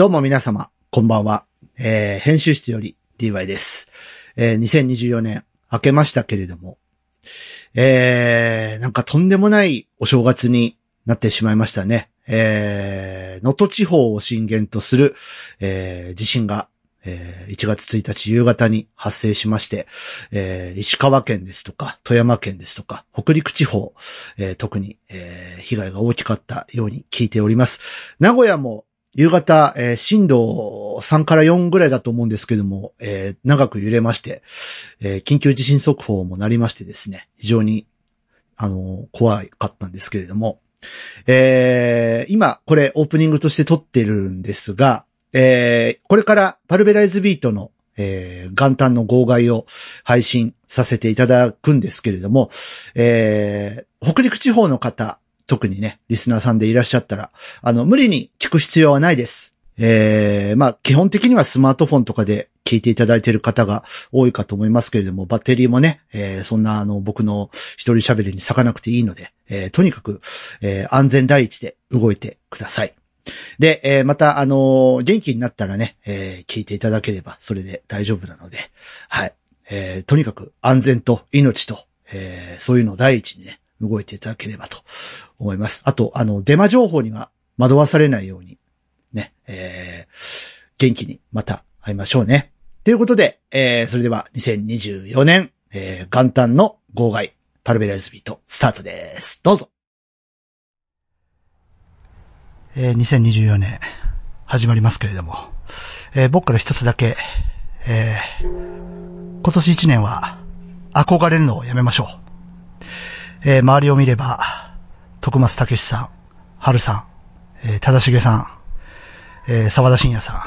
どうも皆様、こんばんは。えー、編集室より DY です。えー、2024年明けましたけれども、えー、なんかとんでもないお正月になってしまいましたね。えー、能登地方を震源とする、えー、地震が、えー、1月1日夕方に発生しまして、えー、石川県ですとか、富山県ですとか、北陸地方、えー特に、えー被害が大きかったように聞いております。名古屋も夕方、えー震度3から4ぐらいだと思うんですけども、えー長く揺れまして、えー緊急地震速報も鳴りましてですね、非常に、あの怖かったんですけれども、え今、これオープニングとして撮ってるんですが、えこれからパルベライズビートの、え元旦の号外を配信させていただくんですけれども、え北陸地方の方、特にね、リスナーさんでいらっしゃったら、あの、無理に聞く必要はないです。えー、まあ、基本的にはスマートフォンとかで聞いていただいている方が多いかと思いますけれども、バッテリーもね、えーそんなあの、僕の一人喋りに咲かなくていいので、えーとにかく、えー安全第一で動いてください。で、えーまた、あのー元気になったらね、えー聞いていただければ、それで大丈夫なので、はい。えーとにかく安全と命と、えーそういうのを第一にね、動いていただければと思います。あと、あの、デマ情報には惑わされないように、ね、えー元気にまた会いましょうね。ということで、えーそれでは2024年、えー元旦の号外、パルベライズビート、スタートです。どうぞ。えー2024年、始まりますけれども、えー僕から一つだけ、えー今年一年は、憧れるのをやめましょう。えー周りを見れば、徳松武さん、春さん、えー、忠重さん、えー沢田信也さん、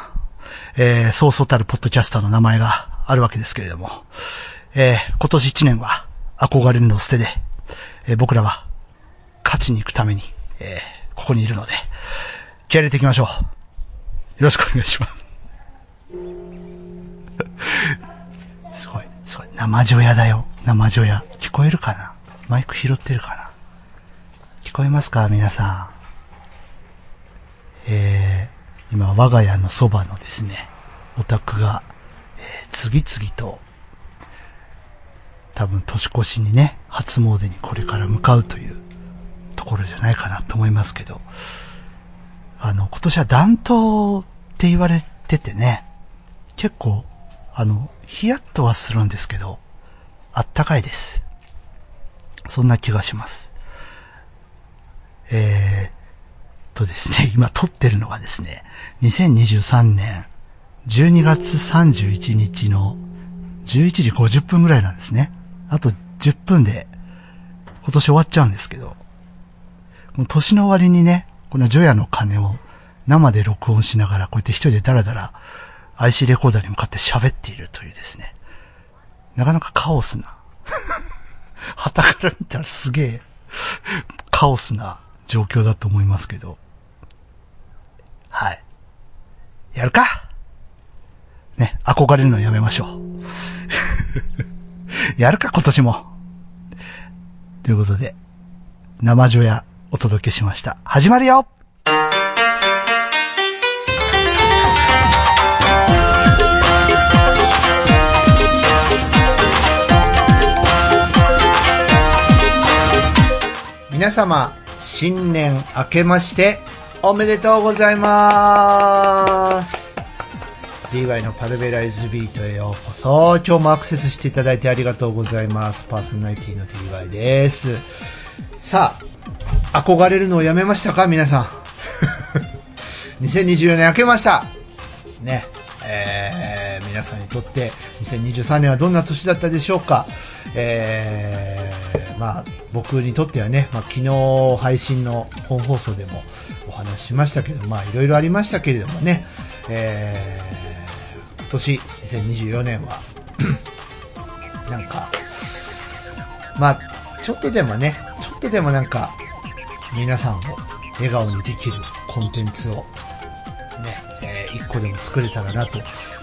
えーそうそうたるポッドキャスターの名前があるわけですけれども、えー今年一年は、憧れるのを捨てで、えー僕らは、勝ちに行くために、えーここにいるので、気合入れていきましょう。よろしくお願いします。すごい、すごい。生女屋だよ。生女屋。聞こえるかな？マイク拾ってるかな？聞こえますか皆さん？えー、今、我が家のそばのですね、お宅が、えー次々と、多分年越しにね、初詣にこれから向かうというところじゃないかなと思いますけど、あの、今年は暖冬って言われててね、結構、あの、ヒヤッとはするんですけど、あったかいです。そんな気がします。えー、とですね、今撮ってるのがですね、2023年12月31日の11時50分ぐらいなんですね。あと10分で今年終わっちゃうんですけど、この年の終わりにね、このジョヤの鐘を生で録音しながらこうやって一人でダラダラ IC レコーダーに向かって喋っているというですね、なかなかカオスな、旗から見たらすげえカオスな状況だと思いますけど、はい。やるかね、憧れるのやめましょう。やるか、今年も。ということで、生女やお届けしました。始まるよ皆様、新年明けまして、おめでとうございます。DY のパルベライズビートへようこそ。今日もアクセスしていただいてありがとうございます。パーソナリティの DY です。さあ、憧れるのをやめましたか？皆さん。2024年明けました。ね。えー、皆さんにとって2023年はどんな年だったでしょうか？えー、まあ、僕にとってはね、まあ、昨日配信の本放送でもお話ししましたけど、まあ、いろいろありましたけれどもね、えー、今年2024年は、なんか、まあ、ちょっとでもね、ちょっとでもなんか、皆さんを笑顔にできるコンテンツを、ね、えー一個でも作れたらなと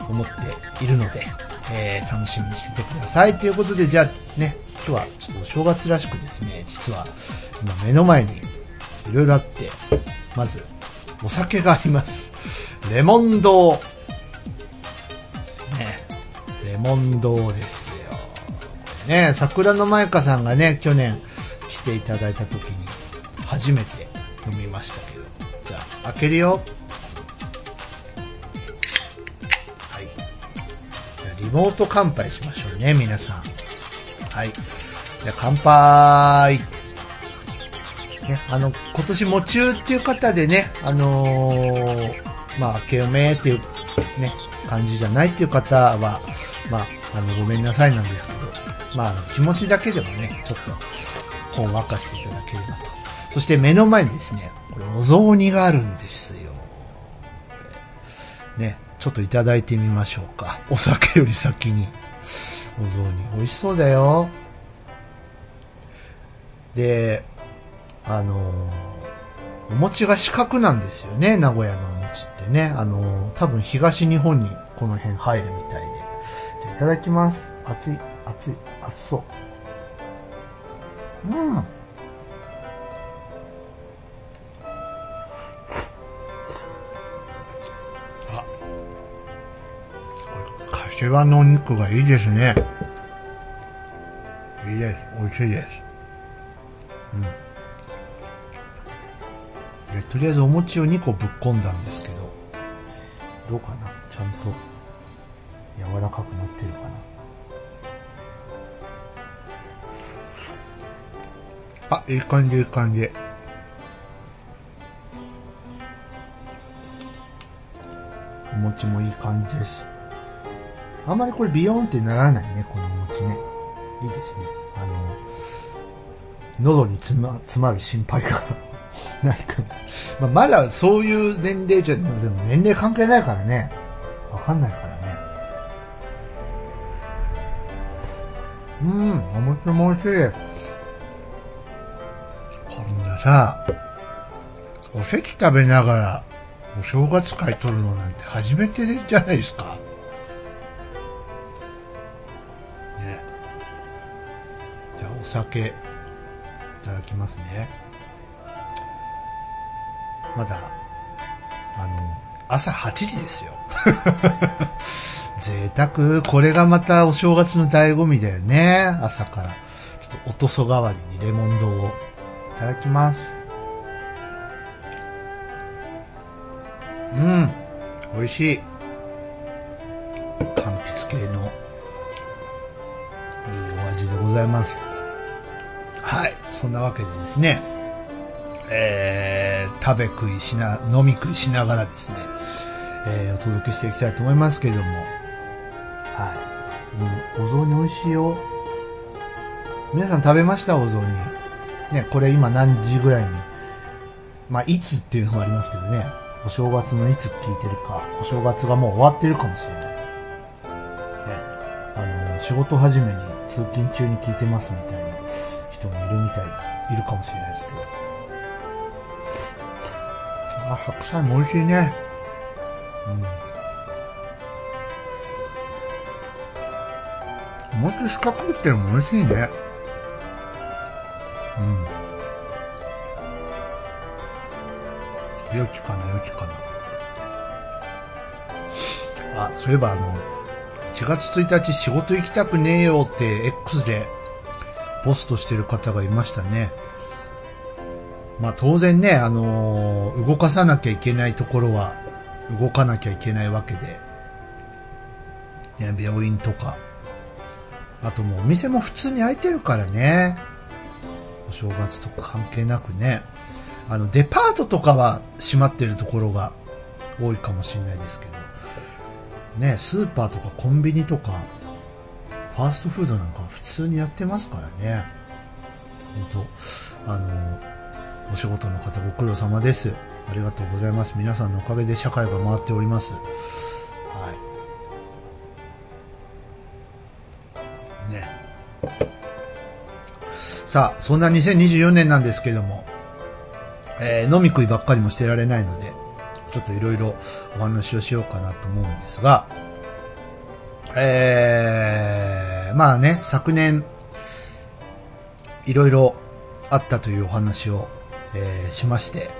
思っているので、えー楽しみにしててください。ということで、じゃあね、今日はちょっとお正月らしくですね、実は今目の前にいろいろあって、まず、お酒があります。レモン堂。ね。レモン堂ですよ。ね、桜の舞香さんがね、去年来ていただいた時に初めて飲みましたけど。じゃあ、開けるよ。はい。じゃ、リモート乾杯しましょうね、皆さん。はい。じゃ、乾杯。ね、あの、今年も中っていう方でね、あのー、まあ、明けおめっていうね、感じじゃないっていう方は、まあ、あの、ごめんなさいなんですけど、まあ、気持ちだけでもね、ちょっと、ほんわかしていただければと。そして目の前にですね、これお雑煮があるんですよ。ね、ちょっといただいてみましょうか。お酒より先に。お雑煮。美味しそうだよ。で、あのお餅が四角なんですよね、名古屋のお餅ってね。あの多分東日本にこの辺入るみたいで。じゃいただきます。熱い、熱い、熱そう。うん。あ、これ、柏のお肉がいいですね。いいです。美味しいです。うん。とりあえずお餅を2個ぶっ込んだんですけど、どうかな？ちゃんと柔らかくなってるかな？あ、いい感じ、いい感じ。お餅もいい感じです。あんまりこれビヨーンってならないね、このお餅ね。いいですね。あの、喉に詰ま詰まる心配が ないかまあ、まだそういう年齢じゃ、でも年齢関係ないからね。わかんないからね。うん、お餅も美味しい。こんなさ、おせち食べながらお正月会取るのなんて初めてじゃないですか。ね。じゃあお酒、きますね。まだ、あの、朝8時ですよ。贅沢。これがまたお正月の醍醐味だよね。朝から。ちょっとおとそ代わりにレモン堂を。いただきます。うん。美味しい。柑橘系の、いいお味でございます。そんなわけでですね。えー、食べ食いしな、飲み食いしながらですね、えー、お届けしていきたいと思いますけれども、はい。もう、お雑煮美味しいよ。皆さん食べました？お雑煮。ね、これ今何時ぐらいに、まあ、いつっていうのもありますけどね、お正月のいつ聞いてるか、お正月がもう終わってるかもしれない。ね、あの、仕事始めに通勤中に聞いてますみたいな人もいるみたい、いるかもしれないですけど。あ、白菜も美味しいね。うん。もっと四角くってのも美味しいね。うん。よきかな、よきかな。あ、そういえばあの、1月1日仕事行きたくねえよって X でポストしてる方がいましたね。まあ当然ね、あのー動かさなきゃいけないところは動かなきゃいけないわけで、ね、病院とか、あともうお店も普通に開いてるからね、お正月とか関係なくね、あのデパートとかは閉まってるところが多いかもしれないですけど、ね、スーパーとかコンビニとか、ファーストフードなんか普通にやってますからね。本当あの、お仕事の方ご苦労様です。ありがとうございます。皆さんのおかげで社会が回っております。はい。ね。さあ、そんな2024年なんですけども、えー飲み食いばっかりもしてられないので、ちょっといろいろお話をしようかなと思うんですが、えー、まあね、昨年、いろいろあったというお話を、えーしまして、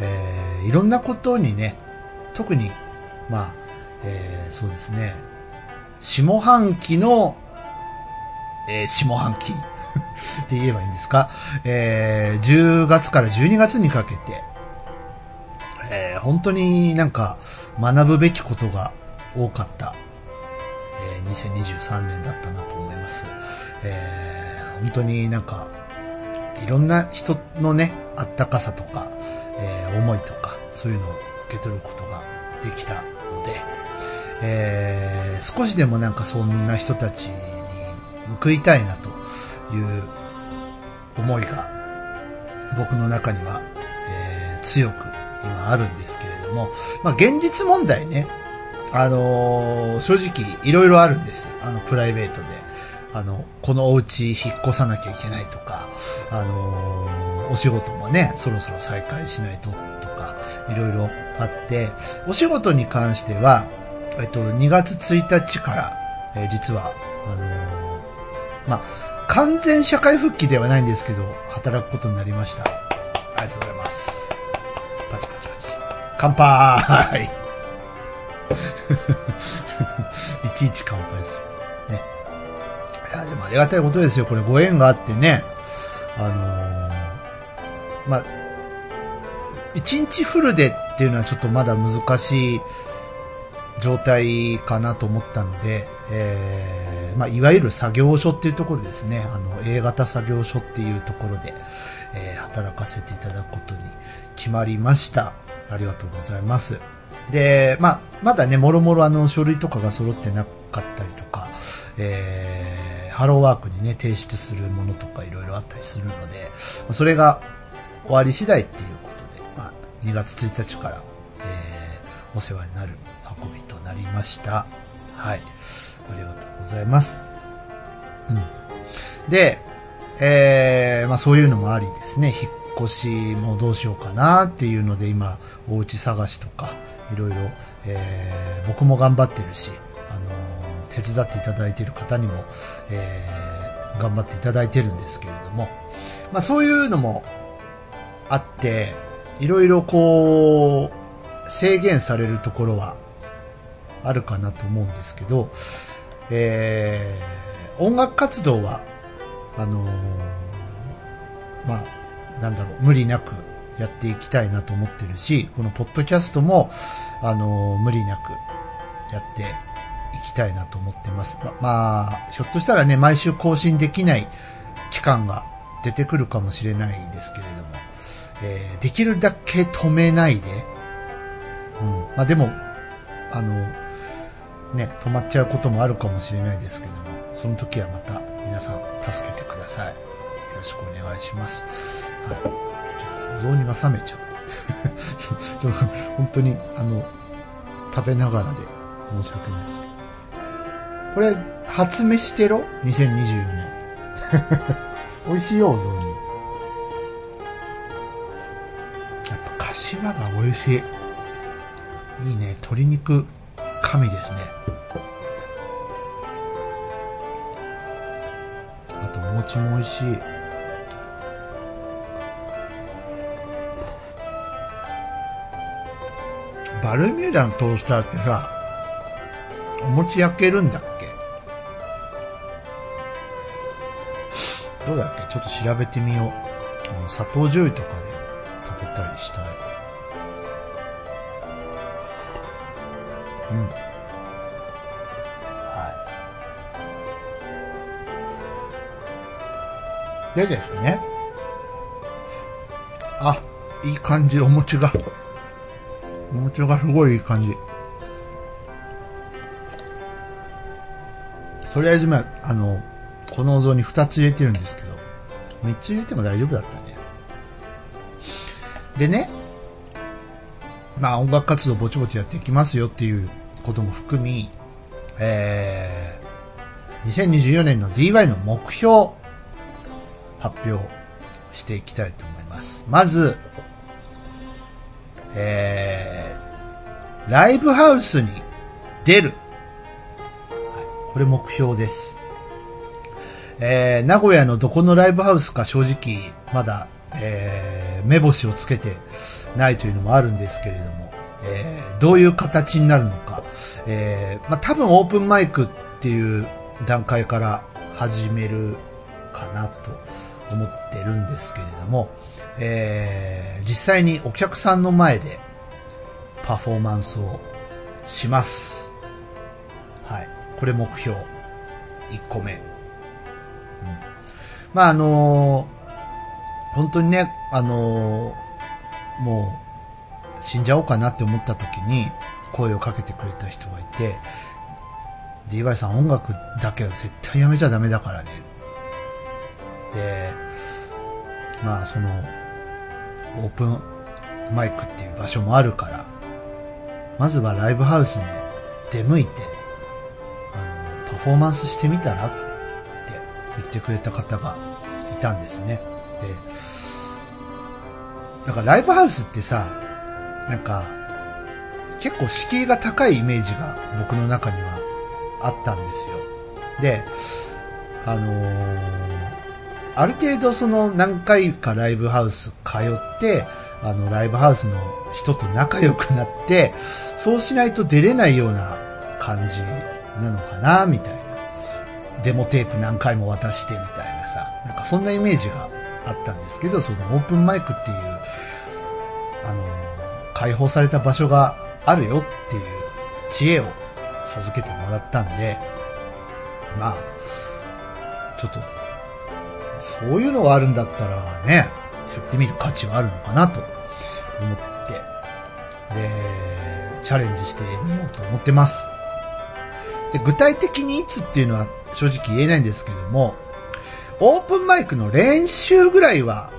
えーいろんなことにね、特に、まあ、えー、そうですね、下半期の、えー、下半期 って言えばいいんですか、えー、10月から12月にかけて、えー、本当になんか学ぶべきことが多かった、2023年だったなと思います。えー、本当になんか、いろんな人のね、あったかさとか、えー、思いとか、そういうのを受け取ることができたので、えー、少しでもなんかそんな人たちに報いたいなという思いが僕の中には、えー、強く今あるんですけれども、まあ現実問題ね、あのー、正直いろいろあるんです。あの、プライベートで。あの、このお家引っ越さなきゃいけないとか、あのー、お仕事もね、そろそろ再開しないととか、いろいろあって、お仕事に関しては、えっと、2月1日から、えー、実は、あの、まあ、完全社会復帰ではないんですけど、働くことになりました。ありがとうございます。パチパチパチ。乾杯 いちいち乾杯する。ね。いや、でもありがたいことですよ。これご縁があってね。あのー、まあ、一日フルでっていうのはちょっとまだ難しい状態かなと思ったので、えー、まあ、いわゆる作業所っていうところですね。あの、A 型作業所っていうところで、えー、働かせていただくことに決まりました。ありがとうございます。で、まあ、まだね、もろもろあの、書類とかが揃ってなかったりとか、えー、ハローワークにね、提出するものとかいろいろあったりするので、それが終わり次第っていうことで、まあ、2月1日から、えー、お世話になる運びとなりました。はい。ありがとうございます。うん。で、えー、まあそういうのもありですね、引っ越しもどうしようかなっていうので今、お家探しとか、いろいろ、えー、僕も頑張ってるし、あのー、手伝っていただいている方にも、えー、頑張っていただいてるんですけれども、まあそういうのもあって、いろいろこう、制限されるところはあるかなと思うんですけど、えー、音楽活動は、あのー、まあ、なんだろう、無理なくやっていきたいなと思ってるし、このポッドキャストも、あの、無理なくやっていきたいなと思ってます。ま、まあ、ひょっとしたらね、毎週更新できない期間が出てくるかもしれないんですけれども、えー、できるだけ止めないで、うん、まあでも、あの、ね、止まっちゃうこともあるかもしれないですけども、その時はまた皆さん助けてください。よろしくお願いします。はい。ちょっと雑煮が冷めちゃう。本当に、あの、食べながらで申し訳ないですこれ、初飯テロ ?2024 年。美味しいよ、雑煮。やっぱ、柏が美味しい。いいね、鶏肉神ですね。あと、お餅も美味しい。バルミューダのトースターってさ、お餅焼けるんだっけ？どうだっけ？ちょっと調べてみよう。あの、砂糖醤油とかで食べたりしたい。うん。はい。でですね。あ、いい感じ、お餅が。お餅がすごいいい感じ。とりあえず、まあ、の、このお像に2つ入れてるんですけど、3つ入れても大丈夫だったね。でね、まあ音楽活動ぼちぼちやっていきますよっていうことも含み、えー、2024年の DY の目標、発表していきたいと思います。まず、えー、ライブハウスに出る。これ目標です。えー、名古屋のどこのライブハウスか正直、まだ、えー、目星をつけてないというのもあるんですけれども、えー、どういう形になるのか、えー、まあ、多分オープンマイクっていう段階から始めるかなと思ってるんですけれども、えー、実際にお客さんの前でパフォーマンスをします。はい。これ目標。1個目。うん。まあ、あのー、本当にね、あのー、もう、死んじゃおうかなって思った時に声をかけてくれた人がいて、DY さん音楽だけは絶対やめちゃダメだからね。で、まあその、オープンマイクっていう場所もあるから、まずはライブハウスに出向いて、あの、パフォーマンスしてみたらって言ってくれた方がいたんですね。で、なんかライブハウスってさ、なんか、結構敷居が高いイメージが僕の中にはあったんですよ。で、あのー、ある程度その何回かライブハウス通って、あの、ライブハウスの人と仲良くなって、そうしないと出れないような感じなのかな、みたいな。デモテープ何回も渡してみたいなさ、なんかそんなイメージがあったんですけど、そのオープンマイクっていう、あの、開放された場所があるよっていう知恵を授けてもらったんで、まあ、ちょっと、そういうのがあるんだったらね、やってみる価値はあるのかなと思って、で、チャレンジしてみようと思ってます。で、具体的にいつっていうのは正直言えないんですけども、オープンマイクの練習ぐらいは、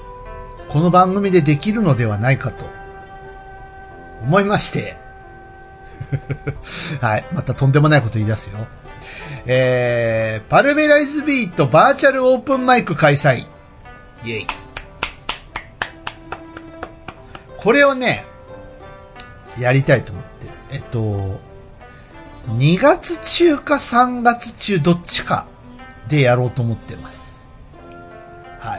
この番組でできるのではないかと、思いまして、はい。またとんでもないこと言い出すよ。えー、パルベライズビートバーチャルオープンマイク開催。イェイ。これをね、やりたいと思ってる。えっと、2月中か3月中どっちかでやろうと思ってます。は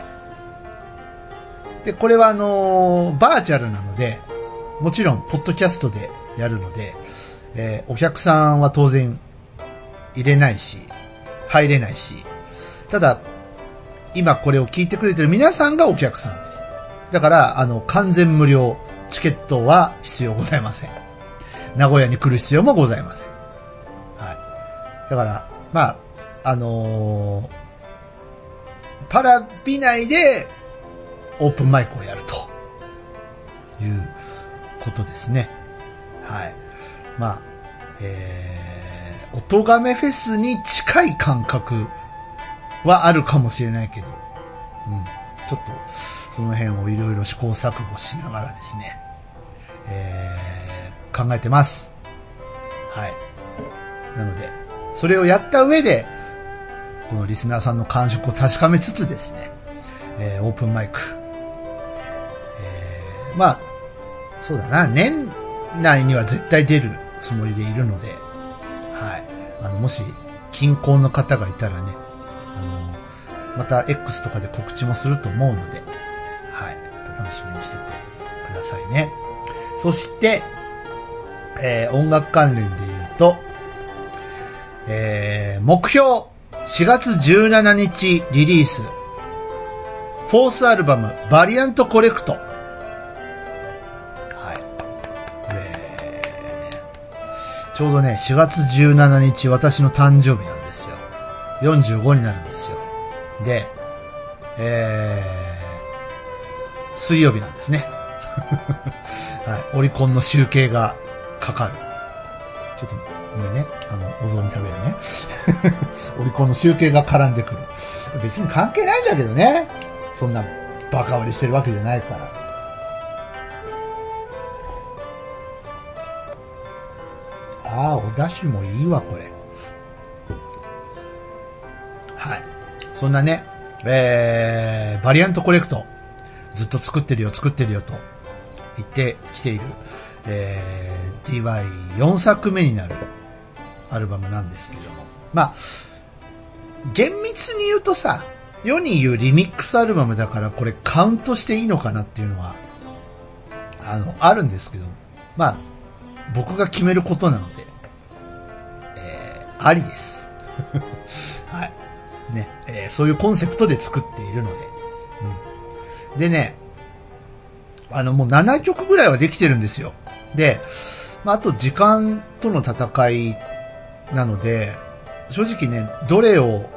い。で、これはあのー、バーチャルなので、もちろん、ポッドキャストでやるので、えー、お客さんは当然入れないし、入れないし、ただ、今これを聞いてくれてる皆さんがお客さん。だから、あの、完全無料、チケットは必要ございません。名古屋に来る必要もございません。はい。だから、まあ、あのー、パラビ内でオープンマイクをやるということですね。はい。まあ、えー、音亀フェスに近い感覚はあるかもしれないけど、うん、ちょっと、その辺をいろいろ試行錯誤しながらですね、えー、考えてます。はい。なので、それをやった上で、このリスナーさんの感触を確かめつつですね、えー、オープンマイク。えー、まあ、そうだな、年内には絶対出るつもりでいるので、はい。あの、もし、近郊の方がいたらね、あの、また X とかで告知もすると思うので、はい。楽しみにしててくださいね。そして、えー、音楽関連で言うと、えー、目標、4月17日リリース、フォースアルバム、バリアントコレクト、はい。えちょうどね、4月17日私の誕生日なんですよ。45になるんですよ。で、えー、水曜日なんですね。はい、オリコンの集計がかかる。ちょっと、ごめんね。あの、お雑煮食べるね。オリコンの集計が絡んでくる。別に関係ないんだけどね。そんなバカ割りしてるわけじゃないから。ああ、お出汁もいいわ、これ。はい。そんなね、えー、バリアントコレクト、ずっと作ってるよ、作ってるよと言ってきている、えー、DY4 作目になるアルバムなんですけども。まあ、厳密に言うとさ、世に言うリミックスアルバムだからこれカウントしていいのかなっていうのは、あの、あるんですけど、まあ、僕が決めることなので、えー、ありです。はい。ね、えーそういうコンセプトで作っているので。でね、あの、もう7曲ぐらいはできてるんですよ。で、まあ、あと時間との戦いなので、正直ね、どれを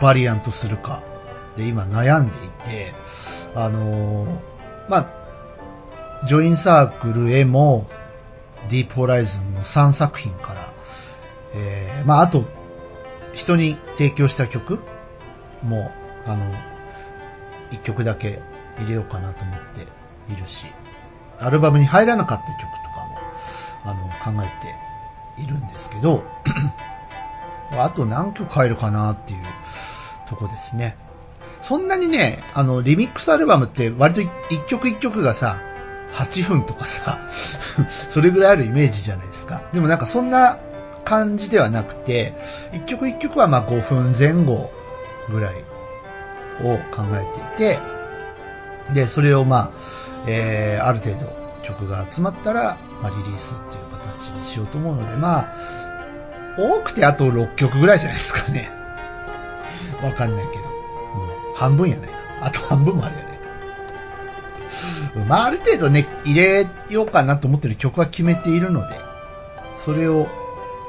バリアントするかで今悩んでいて、あのーまあ、ジョインサークルへも、ディープホライズンの3作品から、えー、まあ、あと、人に提供した曲も、あの、1曲だけ入れようかなと思っているし、アルバムに入らなかった曲とかも、あの、考えているんですけど、あと何曲入るかなっていうとこですね。そんなにね、あの、リミックスアルバムって割と一曲一曲がさ、8分とかさ、それぐらいあるイメージじゃないですか。でもなんかそんな感じではなくて、一曲一曲はまあ5分前後ぐらいを考えていて、で、それをまあ、えー、ある程度曲が集まったら、まあリリースっていう形にしようと思うので、まあ、多くてあと6曲ぐらいじゃないですかね。わかんないけど。うん、半分やないか。あと半分もあるやないか。まあ、ある程度ね、入れようかなと思ってる曲は決めているので、それを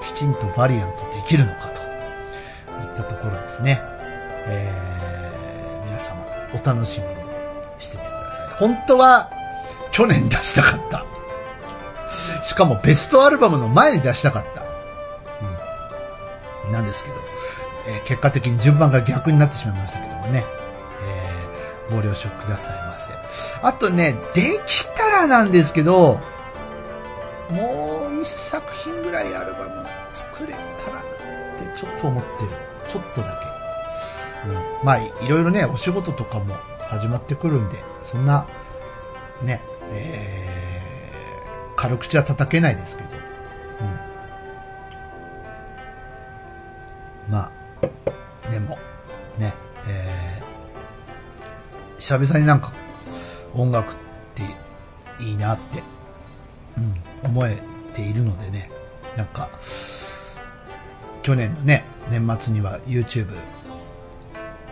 きちんとバリアントできるのかといったところですね。えー、皆様、お楽しみに。本当は、去年出したかった。しかもベストアルバムの前に出したかった。うん。なんですけど、えー結果的に順番が逆になってしまいましたけどもね。えー、ご了承くださいませ。あとね、できたらなんですけど、もう一作品ぐらいアルバム作れたらってちょっと思ってる。ちょっとだけ。うん。まあ、いろいろね、お仕事とかも始まってくるんで、そんな、ね、えー、軽口は叩けないですけど、うん。まあ、でも、ね、えー、久々になんか音楽っていいなって、うん、思えているのでね、なんか、去年のね、年末には YouTube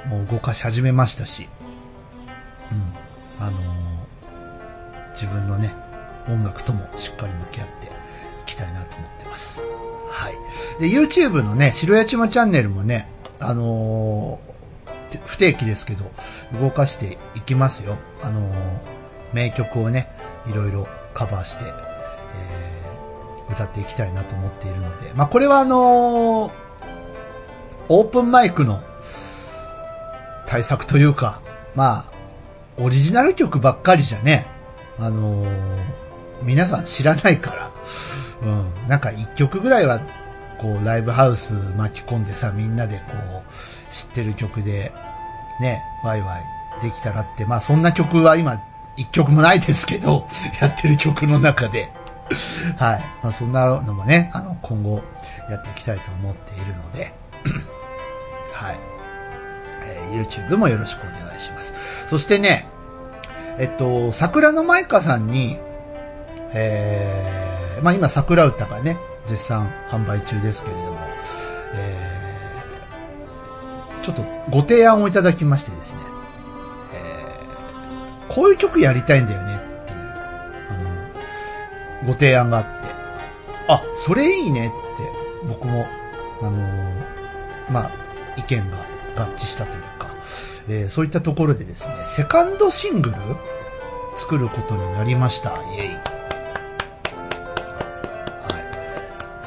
もう動かし始めましたし、うん、あのー自分のね、音楽ともしっかり向き合っていきたいなと思ってます。はい。で、YouTube のね、白八島チャンネルもね、あのー不定期ですけど、動かしていきますよ。あのー名曲をね、いろいろカバーして、えー歌っていきたいなと思っているので、まあ、これはあのオープンマイクの対策というか、まあ、オリジナル曲ばっかりじゃね、あのー皆さん知らないから、うん、なんか一曲ぐらいは、こう、ライブハウス巻き込んでさ、みんなでこう、知ってる曲で、ね、ワイワイできたらって、まあそんな曲は今、一曲もないですけど、やってる曲の中で、はい。まあそんなのもね、あの、今後やっていきたいと思っているので、はい。え YouTube もよろしくお願いします。そしてね、えっと、桜のマイカさんに、えー、まあ今桜歌がね、絶賛販売中ですけれども、えー、ちょっとご提案をいただきましてですね、えー、こういう曲やりたいんだよねっていう、あの、ご提案があって、あ、それいいねって僕も、あのーまあ、意見が合致したというか、えーそういったところでですね、セカンドシングル作ることになりました。イェイ。は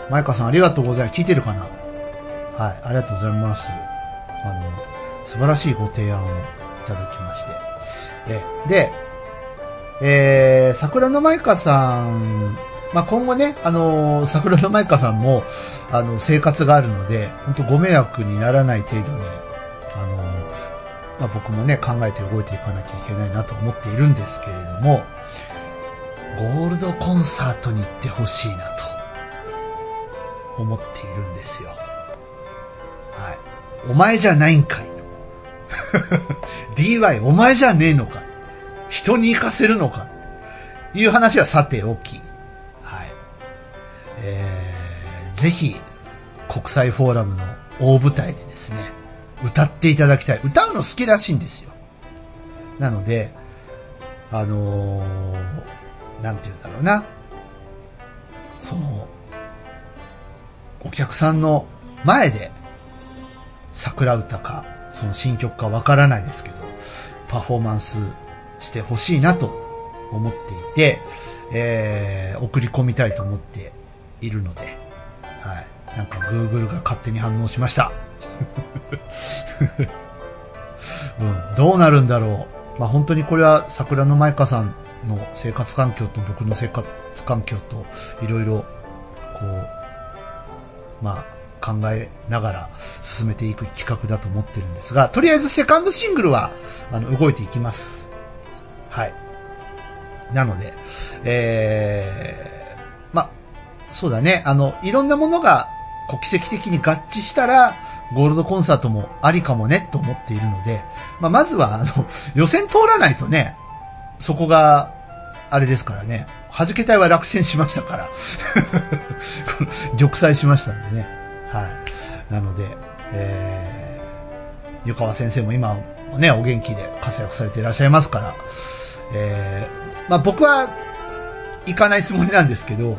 い。マイカさんありがとうございます。聞いてるかな？はい。ありがとうございます。あの、素晴らしいご提案をいただきまして。え、で、えー、桜のマイカさん、まあ、今後ね、あのー桜のマイカさんも、あの、生活があるので、本当ご迷惑にならない程度に、まあ、僕もね、考えて動いていかなきゃいけないなと思っているんですけれども、ゴールドコンサートに行ってほしいなと、思っているんですよ。はい。お前じゃないんかいと。DY お前じゃねえのか。人に行かせるのか。いう話はさておき。はい。えー、ぜひ、国際フォーラムの大舞台でですね、歌っていただきたい。歌うの好きらしいんですよ。なので、あのー、なんて言うんだろうな。その、お客さんの前で、桜歌か、その新曲かわからないですけど、パフォーマンスしてほしいなと思っていて、えー、送り込みたいと思っているので、はい。なんか Google が勝手に反応しました。うん、どうなるんだろう。まあ本当にこれは桜の舞香さんの生活環境と僕の生活環境といろいろこう、まあ考えながら進めていく企画だと思ってるんですが、とりあえずセカンドシングルはあの動いていきます。はい。なので、えー、ま、そうだね、あの、いろんなものがこう奇跡的に合致したら、ゴールドコンサートもありかもね、と思っているので、まあ、まずは、あの、予選通らないとね、そこが、あれですからね、弾け隊は落選しましたから。玉砕しましたんでね。はい。なので、えー、湯川先生も今、ね、お元気で活躍されていらっしゃいますから、えー、まあ僕は、行かないつもりなんですけど、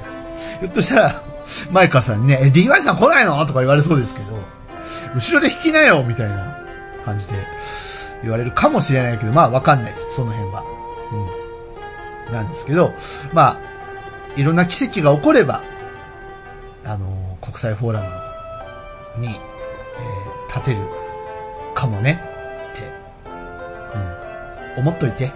ひょっとしたら、マイカさんにね、え、DY さん来ないの？とか言われそうですけど、後ろで弾きなよみたいな感じで言われるかもしれないけど、まあわかんないです、その辺は。うん。なんですけど、まあ、いろんな奇跡が起これば、あのー、国際フォーラムに、えー、立てるかもね、って、うん、思っといて。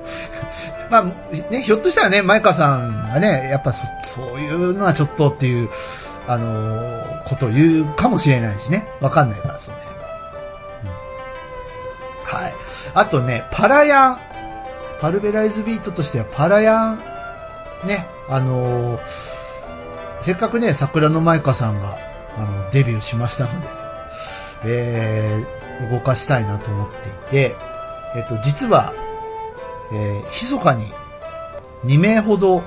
まあ、ね、ひょっとしたらね、前川さんがね、やっぱそ、そういうのはちょっとっていう、あのー、ことを言うかもしれないしね。わかんないから、その辺は。うん。はい。あとね、パラヤン。パルベライズビートとしてはパラヤン。ね、あのー、せっかくね、桜の舞香さんが、あの、デビューしましたので、えー、動かしたいなと思っていて、えっと、実は、えー、密かに2名ほど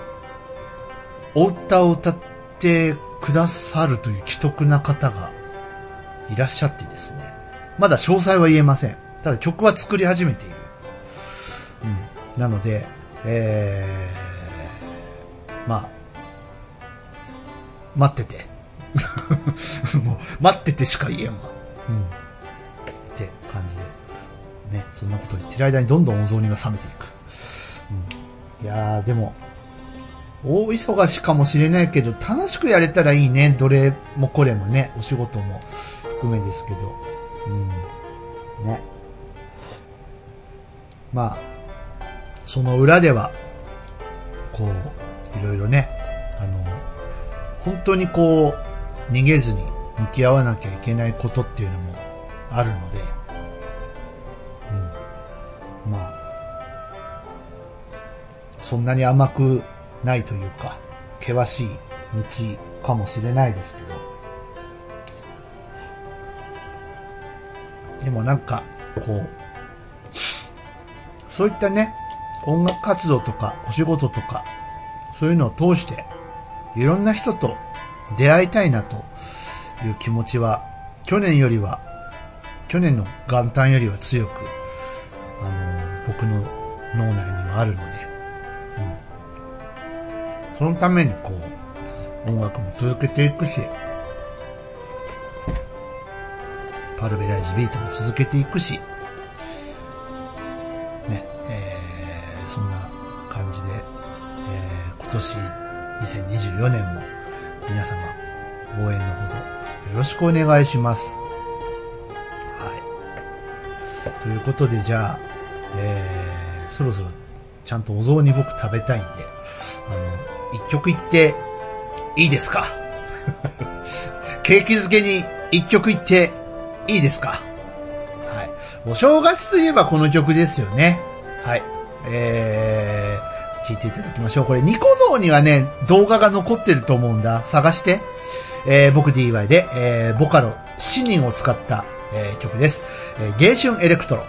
お歌を歌ってくださるという既得な方がいらっしゃってですね。まだ詳細は言えません。ただ曲は作り始めている。うん。なので、えー、まあ、待ってて。もう、待っててしか言えんわ。うん。って感じで。ね、そんなこと言ってる間にどんどんお雑煮が冷めていく。うん、いやー、でも、大忙しかもしれないけど、楽しくやれたらいいね。どれもこれもね、お仕事も含めですけど。うん。ね。まあ、その裏では、こう、いろいろね、あの、本当にこう、逃げずに向き合わなきゃいけないことっていうのもあるので、うん。まあ、そんなに甘くないというか、険しい道かもしれないですけど。でもなんか、こう、そういったね、音楽活動とかお仕事とか、そういうのを通して、いろんな人と出会いたいなという気持ちは、去年よりは、去年の元旦よりは強く、あの、僕の脳内にはあるので、そのためにこう、音楽も続けていくし、パルベライズビートも続けていくし、ね、えー、そんな感じで、えー、今年2024年も皆様応援のほどよろしくお願いします。はい。ということでじゃあ、えー、そろそろちゃんとお雑煮僕食べたいんで、あの、一曲言っていいですか？ケーキ漬けに一曲言っていいですか？はい。お正月といえばこの曲ですよね。はい。えー、聞いていただきましょう。これニコ動にはね、動画が残ってると思うんだ。探して。えー、僕 DY で、えー、ボカロ7人を使った、えー、曲です。えー、芸春エレクトロ。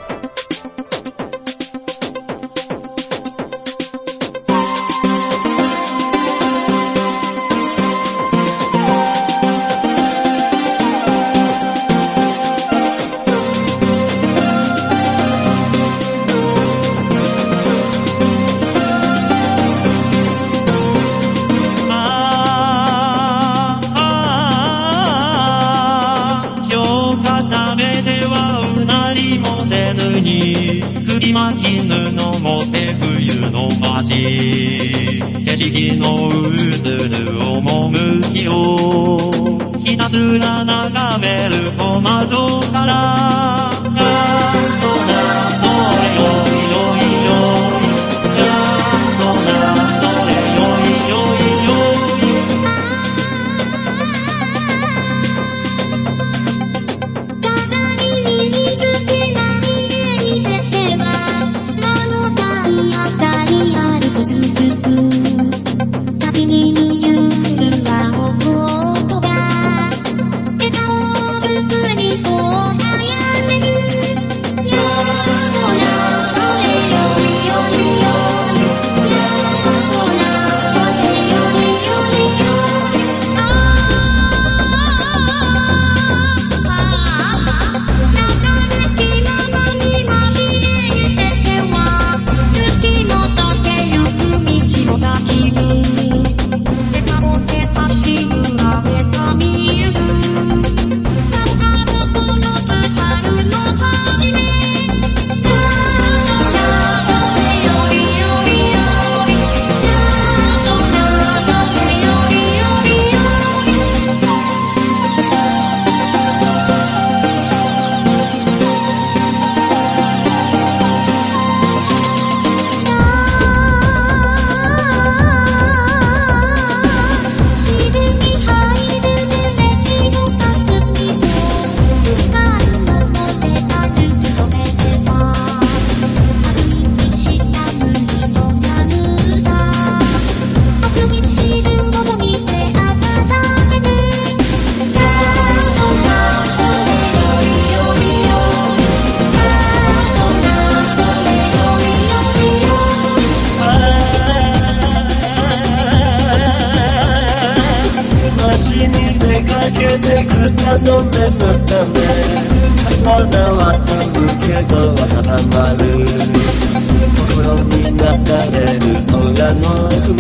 の目ためまだは続けどはまる心に流れる。空の雲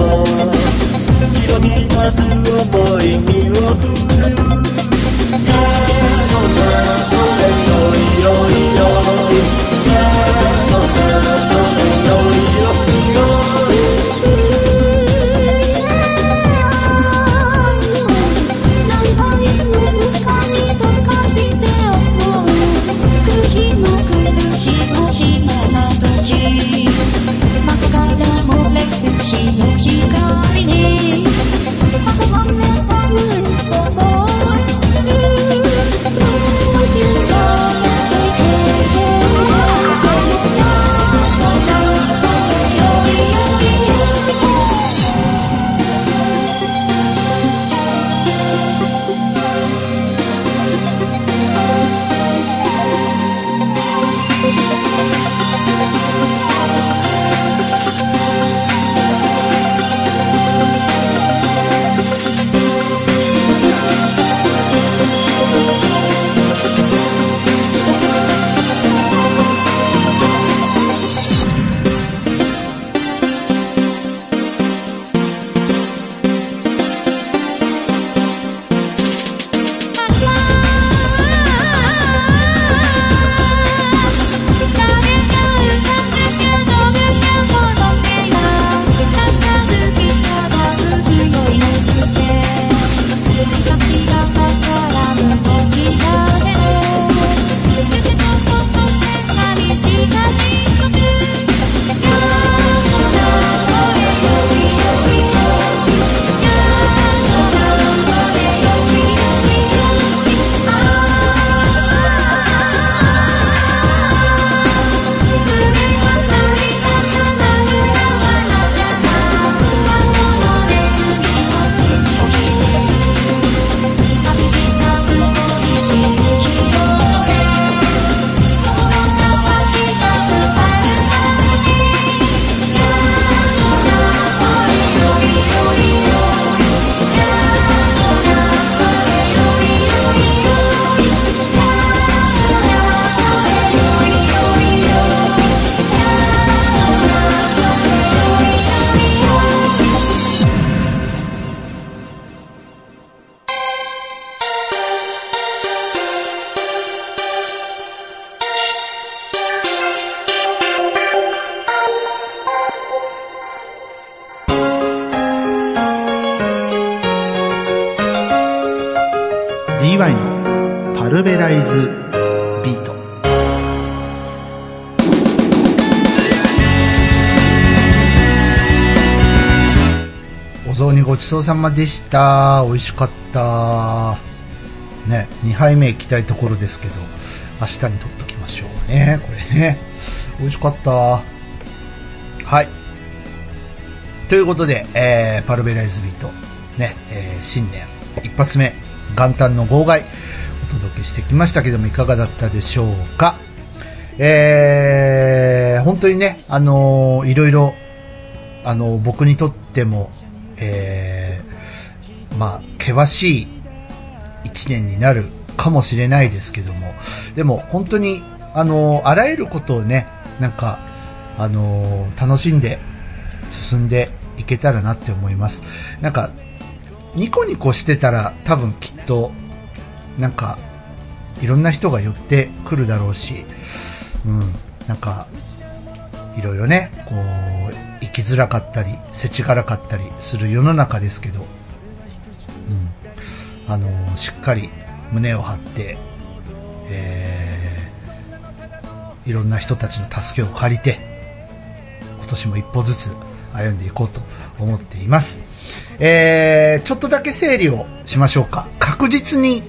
色に出す想い身を振る。世のそれよいよいよでした。美味しかった。ね、2杯目行きたいところですけど、明日にとっときましょうね。これね。美味しかった。はい。ということで、えー、パルベライズビート、ね、えー新年一発目、元旦の号外、お届けしてきましたけども、いかがだったでしょうか。えー、本当にね、あのーいろいろ、あのー僕にとっても、えー、まあ、険しい一年になるかもしれないですけども、でも本当に、あのあらゆることをね、なんか、あの楽しんで進んでいけたらなって思います。なんか、ニコニコしてたら多分きっと、なんか、いろんな人が寄ってくるだろうし、うん、なんか、いろいろね、こう、生きづらかったり、世知辛かったりする世の中ですけど、あのしっかり胸を張って、えーいろんな人たちの助けを借りて、今年も一歩ずつ歩んでいこうと思っています。えー、ちょっとだけ整理をしましょうか。確実に、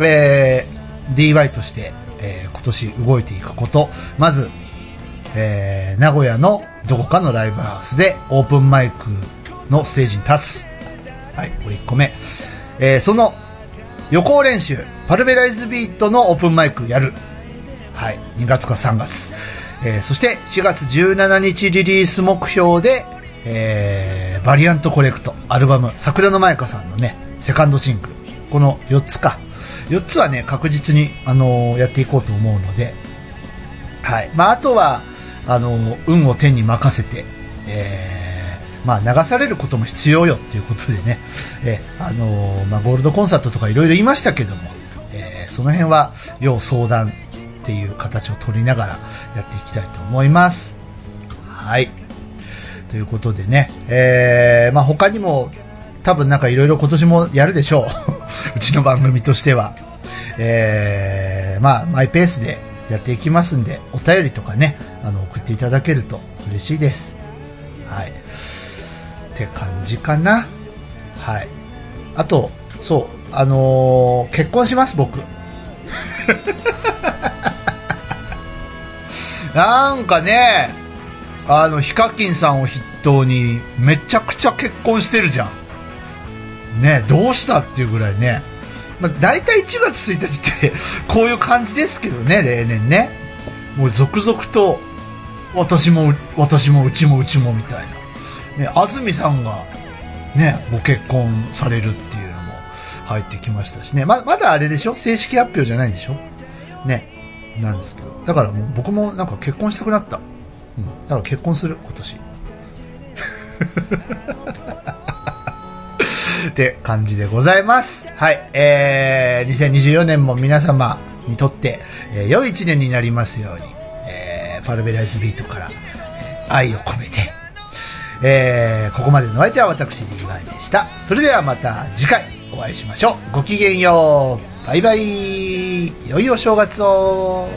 えー、DY として、えー今年動いていくこと。まず、えー、名古屋のどこかのライブハウスでオープンマイクのステージに立つ。はい、これ1個目。えー、その予行練習、パルベライズビートのオープンマイクやる。はい、2月か3月。えーそして4月17日リリース目標で、えーバリアントコレクト、アルバム、桜の舞香さんのね、セカンドシングル。この4つか。4つはね、確実に、あのーやっていこうと思うので、はい。まあ、あとは、あのー運を天に任せて、えーまあ、流されることも必要よっていうことでね、えあのーまあ、ゴールドコンサートとかいろいろ言いましたけども、えーその辺は、要相談っていう形を取りながらやっていきたいと思います。はい。ということでね、えー、まあ他にも多分なんかいろいろ今年もやるでしょう。うちの番組としては。えー、まあマイペースでやっていきますんで、お便りとかね、あの送っていただけると嬉しいです。はい。って感じかな。はい。あと、そう、あのー結婚します、僕。なんかね、あの、ヒカキンさんを筆頭に、めちゃくちゃ結婚してるじゃん。ね、どうしたっていうぐらいね。まあ、大体1月1日って、こういう感じですけどね、例年ね。もう続々と、私も、私も、うちも、うちも、みたいな。ね、安住さんが、ね、ご結婚されるっていうのも入ってきましたしね。ま、まだあれでしょ？正式発表じゃないでしょ？ね。なんですけど。だからもう僕もなんか結婚したくなった。うん。だから結婚する、今年。って感じでございます。はい。えー、2024年も皆様にとって、えー良い一年になりますように、えー、パルベライズビートから、愛を込めて、えー、ここまでのお相手は私、リーガーでした。それではまた次回お会いしましょう。ごきげんよう。バイバイ。良いお正月を。